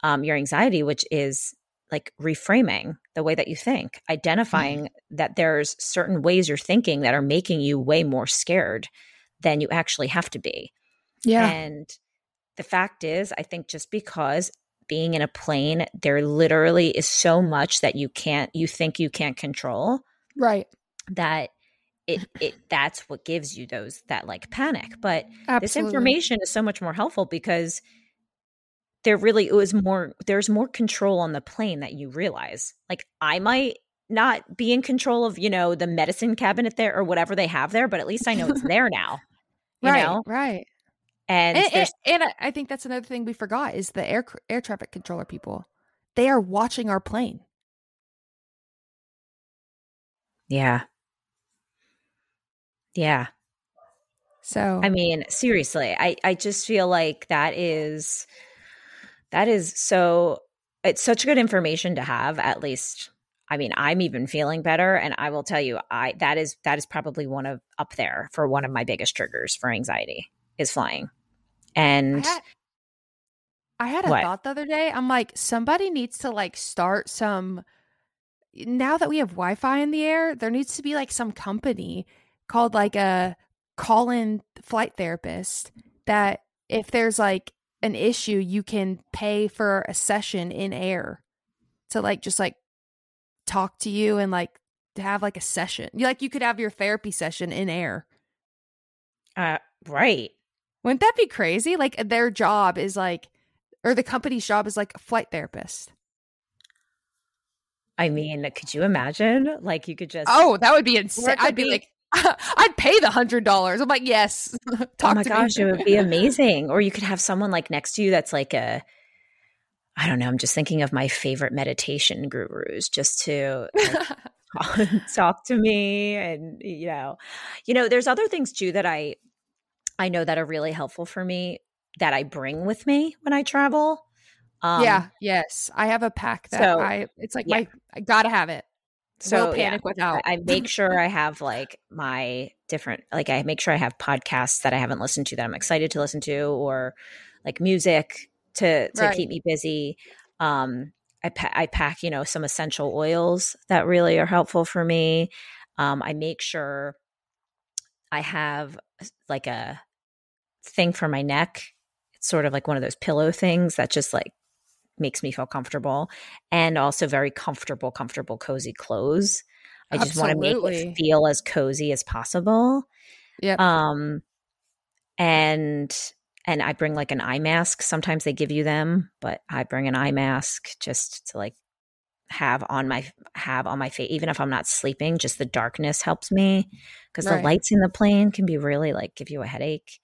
Speaker 1: um, your anxiety, which is like reframing the way that you think, identifying mm-hmm. that there's certain ways you're thinking that are making you way more scared than you actually have to be.
Speaker 3: Yeah.
Speaker 1: And the fact is, I think just because being in a plane, there literally is so much that you can't, you think you can't control.
Speaker 3: Right.
Speaker 1: That it, it that's what gives you those that like panic. But
Speaker 3: Absolutely.
Speaker 1: this information is so much more helpful because there really it was more there's more control on the plane that you realize. Like i might not be in control of you know the medicine cabinet there or whatever they have there but at least i know it's there now <laughs> you
Speaker 3: right
Speaker 1: know?
Speaker 3: right.
Speaker 1: And
Speaker 3: and, and, and i think that's another thing we forgot is the air air traffic controller people. They are watching our plane.
Speaker 1: Yeah yeah
Speaker 3: so
Speaker 1: i mean seriously i i just feel like that is that is so it's such good information to have at least i mean i'm even feeling better and i will tell you i that is that is probably one of up there for one of my biggest triggers for anxiety is flying and
Speaker 3: I had, I had a what? thought the other day i'm like somebody needs to like start some now that we have wi-fi in the air there needs to be like some company called like a call in flight therapist that if there's like an issue, you can pay for a session in air to like just like talk to you and like to have like a session. You like you could have your therapy session in air.
Speaker 1: Uh right.
Speaker 3: Wouldn't that be crazy? Like their job is like or the company's job is like a flight therapist.
Speaker 1: I mean, could you imagine? Like you could just
Speaker 3: Oh, that would be insane. I'd be, be like <laughs> I'd pay the hundred dollars. I'm like, yes. <laughs>
Speaker 1: oh my gosh, it would be amazing. Or you could have someone like next to you that's like a I don't know, I'm just thinking of my favorite meditation gurus just to like, <laughs> talk to me and you know. You know, there's other things too that I I know that are really helpful for me that I bring with me when I travel.
Speaker 3: Um, yeah, yes. I have a pack that so, I it's like yeah. my I gotta have it. So no panic
Speaker 1: yeah,
Speaker 3: without.
Speaker 1: I make sure I have like my different like I make sure I have podcasts that I haven't listened to that I'm excited to listen to or like music to to right. keep me busy. Um I pa- I pack, you know, some essential oils that really are helpful for me. Um I make sure I have like a thing for my neck. It's sort of like one of those pillow things that just like makes me feel comfortable and also very comfortable, comfortable, cozy clothes. I just want to make it feel as cozy as possible.
Speaker 3: Yeah.
Speaker 1: Um, and and I bring like an eye mask. Sometimes they give you them, but I bring an eye mask just to like have on my have on my face even if i'm not sleeping just the darkness helps me because right. the lights in the plane can be really like give you a headache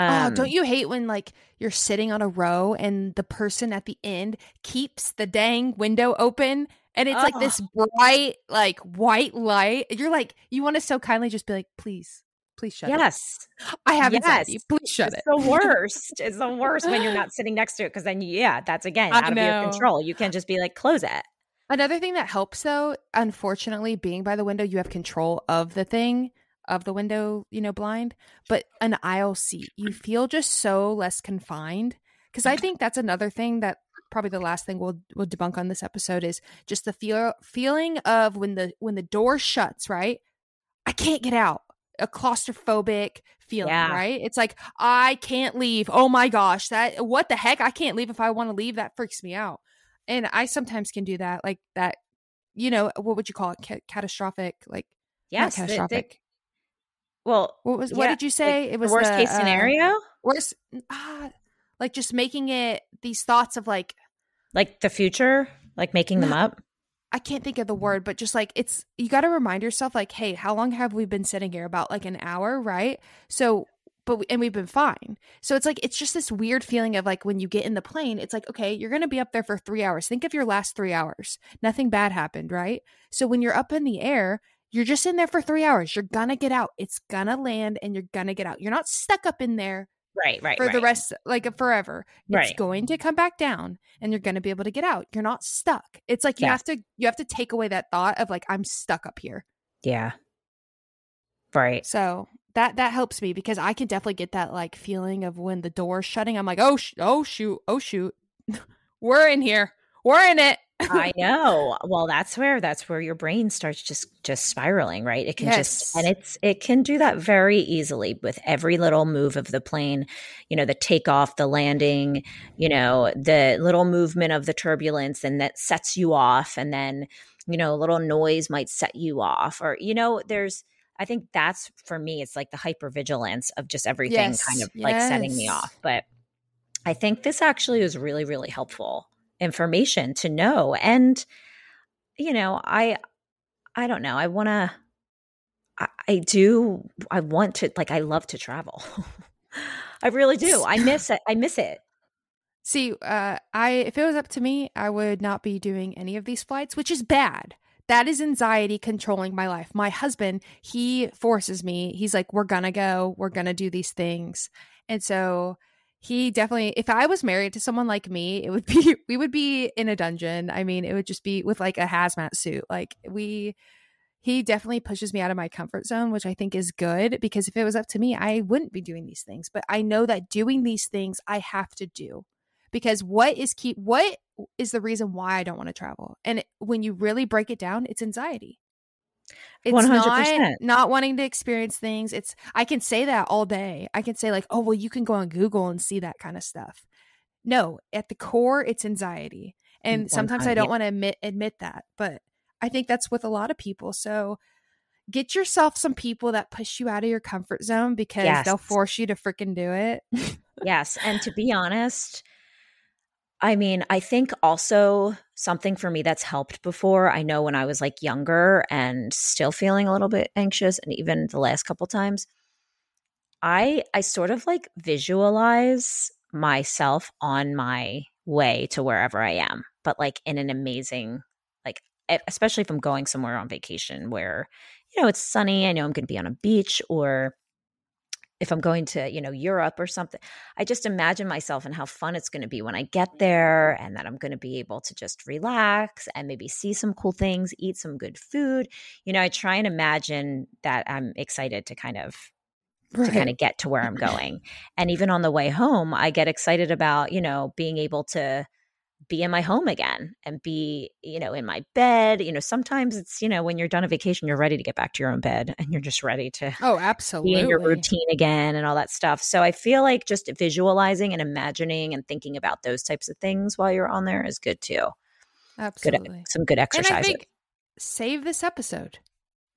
Speaker 3: um, oh, don't you hate when like you're sitting on a row and the person at the end keeps the dang window open and it's oh. like this bright like white light. You're like you want to so kindly just be like, please, please shut it.
Speaker 1: yes.
Speaker 3: it. I have yes. anxiety. Please shut it.
Speaker 1: it's
Speaker 3: it.
Speaker 1: the <laughs> worst. it's the worst when you're not sitting next to it because then yeah, that's again out of your control. You can't just be like, close it.
Speaker 3: Another thing that helps though, unfortunately, being by the window, you have control of the thing of the window, you know, blind, but an aisle seat, you feel just so less confined. Because I think that's another thing that probably the last thing we'll we'll debunk on this episode is just the feel feeling of when the when the door shuts, right? I can't get out. A claustrophobic feeling, yeah. right? It's like I can't leave. Oh my gosh, that what the heck? I can't leave if I want to leave. That freaks me out. And I sometimes can do that, like that. You know, what would you call it? catastrophic, like
Speaker 1: yes,
Speaker 3: catastrophic.
Speaker 1: Well,
Speaker 3: what was what did you say?
Speaker 1: Like
Speaker 3: it was
Speaker 1: worst the, case scenario. Uh,
Speaker 3: worst, ah, like just making it these thoughts of like,
Speaker 1: like the future, like making them up.
Speaker 3: I can't think of the word, but just like it's you got to remind yourself, like, hey, how long have we been sitting here? About like an hour, right? So, but and we've been fine. So it's like it's just this weird feeling of like when you get in the plane, it's like okay, you're gonna be up there for three hours. Think of your last three hours. Nothing bad happened, right? So when you're up in the air, you're just in there for three hours. You're gonna get out. It's gonna land and you're gonna get out. You're not stuck up in there
Speaker 1: right right
Speaker 3: for
Speaker 1: right.
Speaker 3: the rest like uh, forever
Speaker 1: right.
Speaker 3: it's going to come back down and you're going to be able to get out you're not stuck it's like you yeah. have to you have to take away that thought of like i'm stuck up here
Speaker 1: yeah right
Speaker 3: so that that helps me because i can definitely get that like feeling of when the door's shutting i'm like oh sh- oh shoot oh shoot <laughs> we're in here we're in it
Speaker 1: I know. Well, that's where that's where your brain starts just just spiraling, right? It can yes. just and it's it can do that very easily with every little move of the plane, you know, the takeoff, the landing, you know, the little movement of the turbulence and that sets you off and then, you know, a little noise might set you off or you know, there's I think that's for me it's like the hypervigilance of just everything yes. kind of like setting me off. But I think this actually was really really helpful information to know and you know i i don't know i want to I, I do i want to like i love to travel <laughs> i really do i miss it i miss it
Speaker 3: see uh i if it was up to me i would not be doing any of these flights which is bad that is anxiety controlling my life. My husband, he forces me. He's like, we're going to go, we're going to do these things. And so he definitely if i was married to someone like me it would be <laughs> we would be in a dungeon. I mean it would just be with like a hazmat suit. Like we he definitely pushes me out of my comfort zone which i think is good because if it was up to me i wouldn't be doing these things. But i know that doing these things i have to do because what is keep what is the reason why i don't want to travel? And when you really break it down it's anxiety it's 100%. not not wanting to experience things. It's I can say that all day. I can say like, "Oh, well, you can go on Google and see that kind of stuff." No, at the core it's anxiety. And sometimes I don't want to admit admit that, but I think that's with a lot of people. So get yourself some people that push you out of your comfort zone because yes. they'll force you to freaking do it.
Speaker 1: yes, and to be honest, I mean, I think also something for me that's helped before. I know when I was like younger and still feeling a little bit anxious and even the last couple times, I I sort of like visualize myself on my way to wherever I am, but like in an amazing like especially if I'm going somewhere on vacation where you know it's sunny, I know I'm going to be on a beach or if I'm going to, you know, Europe or something, I just imagine myself and how fun it's going to be when I get there and that I'm going to be able to just relax and maybe see some cool things, eat some good food. You know, I try and imagine that I'm excited to kind of right. to kind of get to where I'm <laughs> going. and even on the way home, I get excited about, you know, being able to be in my home again and be, you know, in my bed. You know, sometimes it's, you know, when you're done a vacation, you're ready to get back to your own bed and you're just ready to
Speaker 3: Oh, absolutely.
Speaker 1: be in your routine again and all that stuff. So I feel like just visualizing and imagining and thinking about those types of things while you're on there is good too.
Speaker 3: Absolutely.
Speaker 1: Good, some good exercises. And I think
Speaker 3: save this episode.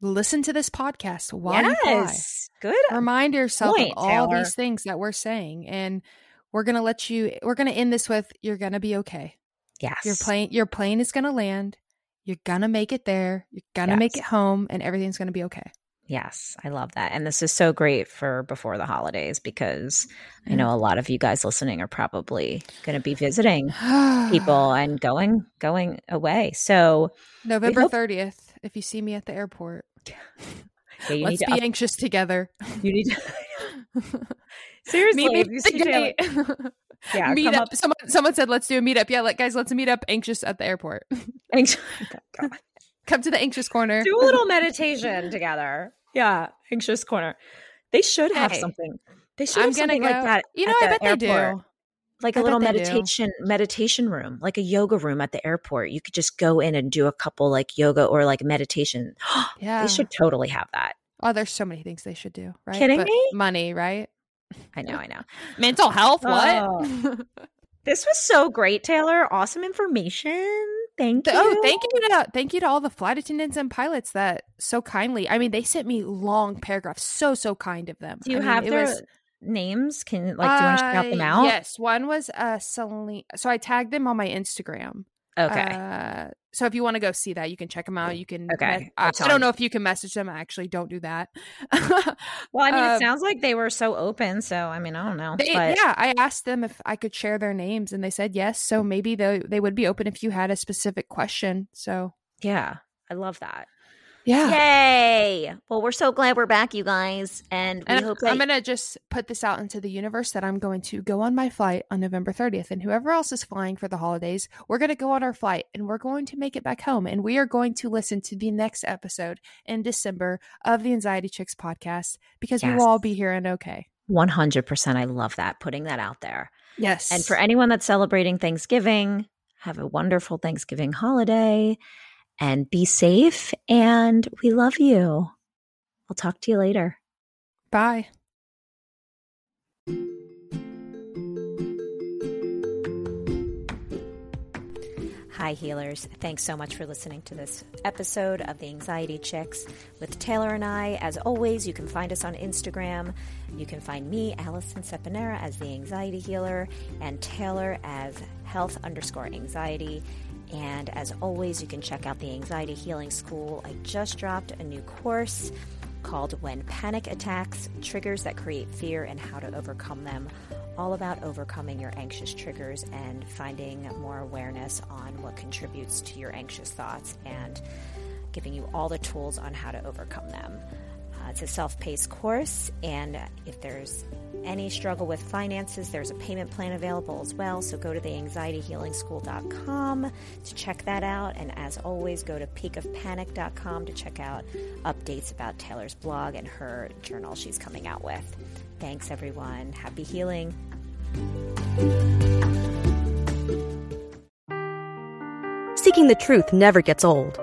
Speaker 3: Listen to this podcast while yes, you fly.
Speaker 1: Good.
Speaker 3: Remind yourself point, of all Taylor. these things that we're saying and we're going to let you we're going to end this with you're going to be okay.
Speaker 1: Yes.
Speaker 3: Your plane your plane is going to land. You're going to make it there. You're going to yes. make it home and everything's going to be okay.
Speaker 1: Yes, I love that. And this is so great for before the holidays because I know a lot of you guys listening are probably going to be visiting people <sighs> and going going away. So
Speaker 3: November hope- 30th if you see me at the airport. Yeah, Let's be up- anxious together.
Speaker 1: You need to <laughs> <laughs> <laughs> Seriously, <laughs>
Speaker 3: yeah, meet up. up. Someone someone said let's do a meetup. Yeah, like guys, let's meet up anxious at the airport. <laughs> Anxious. Oh, Come to the anxious corner.
Speaker 1: Do a little meditation together. Yeah, anxious corner. They should have hey, something. They should I'm have something go. like that.
Speaker 3: You know, I bet
Speaker 1: airport.
Speaker 3: they do.
Speaker 1: Like a little meditation do. meditation room, like a yoga room at the airport. You could just go in and do a couple like yoga or like meditation. <gasps> yeah, they should totally have that.
Speaker 3: Oh, there's so many things they should do. Right?
Speaker 1: Kidding but me?
Speaker 3: Money, right?
Speaker 1: I know, I know.
Speaker 3: Mental health, what? Oh. <laughs>
Speaker 1: this was so great, Taylor. Awesome information. Thank you. Oh,
Speaker 3: thank you to thank you to all the flight attendants and pilots that so kindly. I mean, they sent me long paragraphs. So so kind of them.
Speaker 1: Do you
Speaker 3: I
Speaker 1: have
Speaker 3: mean,
Speaker 1: their was, names? Can like do you want to shout them out?
Speaker 3: Yes, one was uh Celine. So I tagged them on my Instagram.
Speaker 1: Okay.
Speaker 3: Uh, so if you want to go see that, you can check them out. You can.
Speaker 1: Okay.
Speaker 3: I, I, don't know if you can message them. I actually don't do that. <laughs>
Speaker 1: well, I mean, it um, sounds like they were so open. So I mean, I don't know.
Speaker 3: They, but... Yeah, I asked them if I could share their names, and they said yes. So maybe they they would be open if you had a specific question. So
Speaker 1: yeah, I love that.
Speaker 3: Yeah.
Speaker 1: Yay. Well, we're so glad we're back, you guys. And,
Speaker 3: and
Speaker 1: hope
Speaker 3: I'm going to just put this out into the universe that I'm going to go on my flight on November 30th. And whoever else is flying for the holidays, we're going to go on our flight and we're going to make it back home. And we are going to listen to the next episode in December of the Anxiety Chicks podcast because yes. we will all be here and okay.
Speaker 1: 100%. I love that. Putting that out there.
Speaker 3: Yes.
Speaker 1: And for anyone that's celebrating Thanksgiving,
Speaker 2: Have a wonderful Thanksgiving holiday and be safe. And we love you. I'll talk to you later.
Speaker 3: Bye.
Speaker 1: Hi, healers. Thanks so much for listening to this episode of The Anxiety Chicks with Taylor and I. As always, you can find us on Instagram. You can find me, Alison Seponara, as The Anxiety Healer, and Taylor as Health underscore Anxiety. And as always, you can check out the Anxiety Healing School. I just dropped a new course called When Panic Attacks Triggers That Create Fear and How to Overcome Them. All about overcoming your anxious triggers and finding more awareness on what contributes to your anxious thoughts and giving you all the tools on how to overcome them. Uh, it's a self paced course, and if there's any struggle with finances, there's a payment plan available as well. So go to the anxietyhealingschool.com to check that out. And as always, go to peakofpanic.com to check out updates about Taylor's blog and her journal she's coming out with. Thanks, everyone. Happy healing.
Speaker 4: Seeking the truth never gets old.